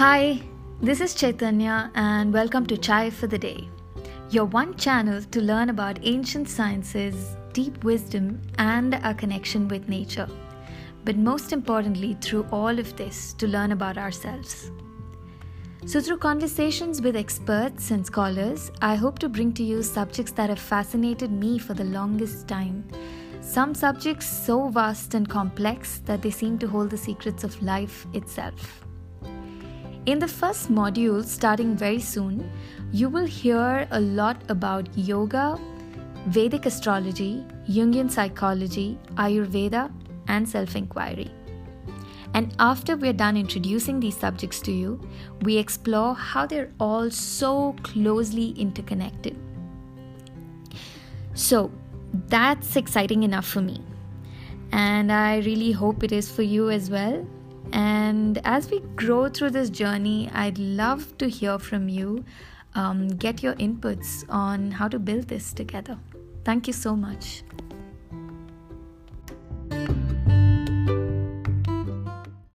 Hi, this is Chaitanya, and welcome to Chai for the Day, your one channel to learn about ancient sciences, deep wisdom, and our connection with nature. But most importantly, through all of this, to learn about ourselves. So, through conversations with experts and scholars, I hope to bring to you subjects that have fascinated me for the longest time. Some subjects so vast and complex that they seem to hold the secrets of life itself. In the first module, starting very soon, you will hear a lot about yoga, Vedic astrology, Jungian psychology, Ayurveda, and self inquiry. And after we're done introducing these subjects to you, we explore how they're all so closely interconnected. So, that's exciting enough for me. And I really hope it is for you as well. And as we grow through this journey, I'd love to hear from you, um, get your inputs on how to build this together. Thank you so much.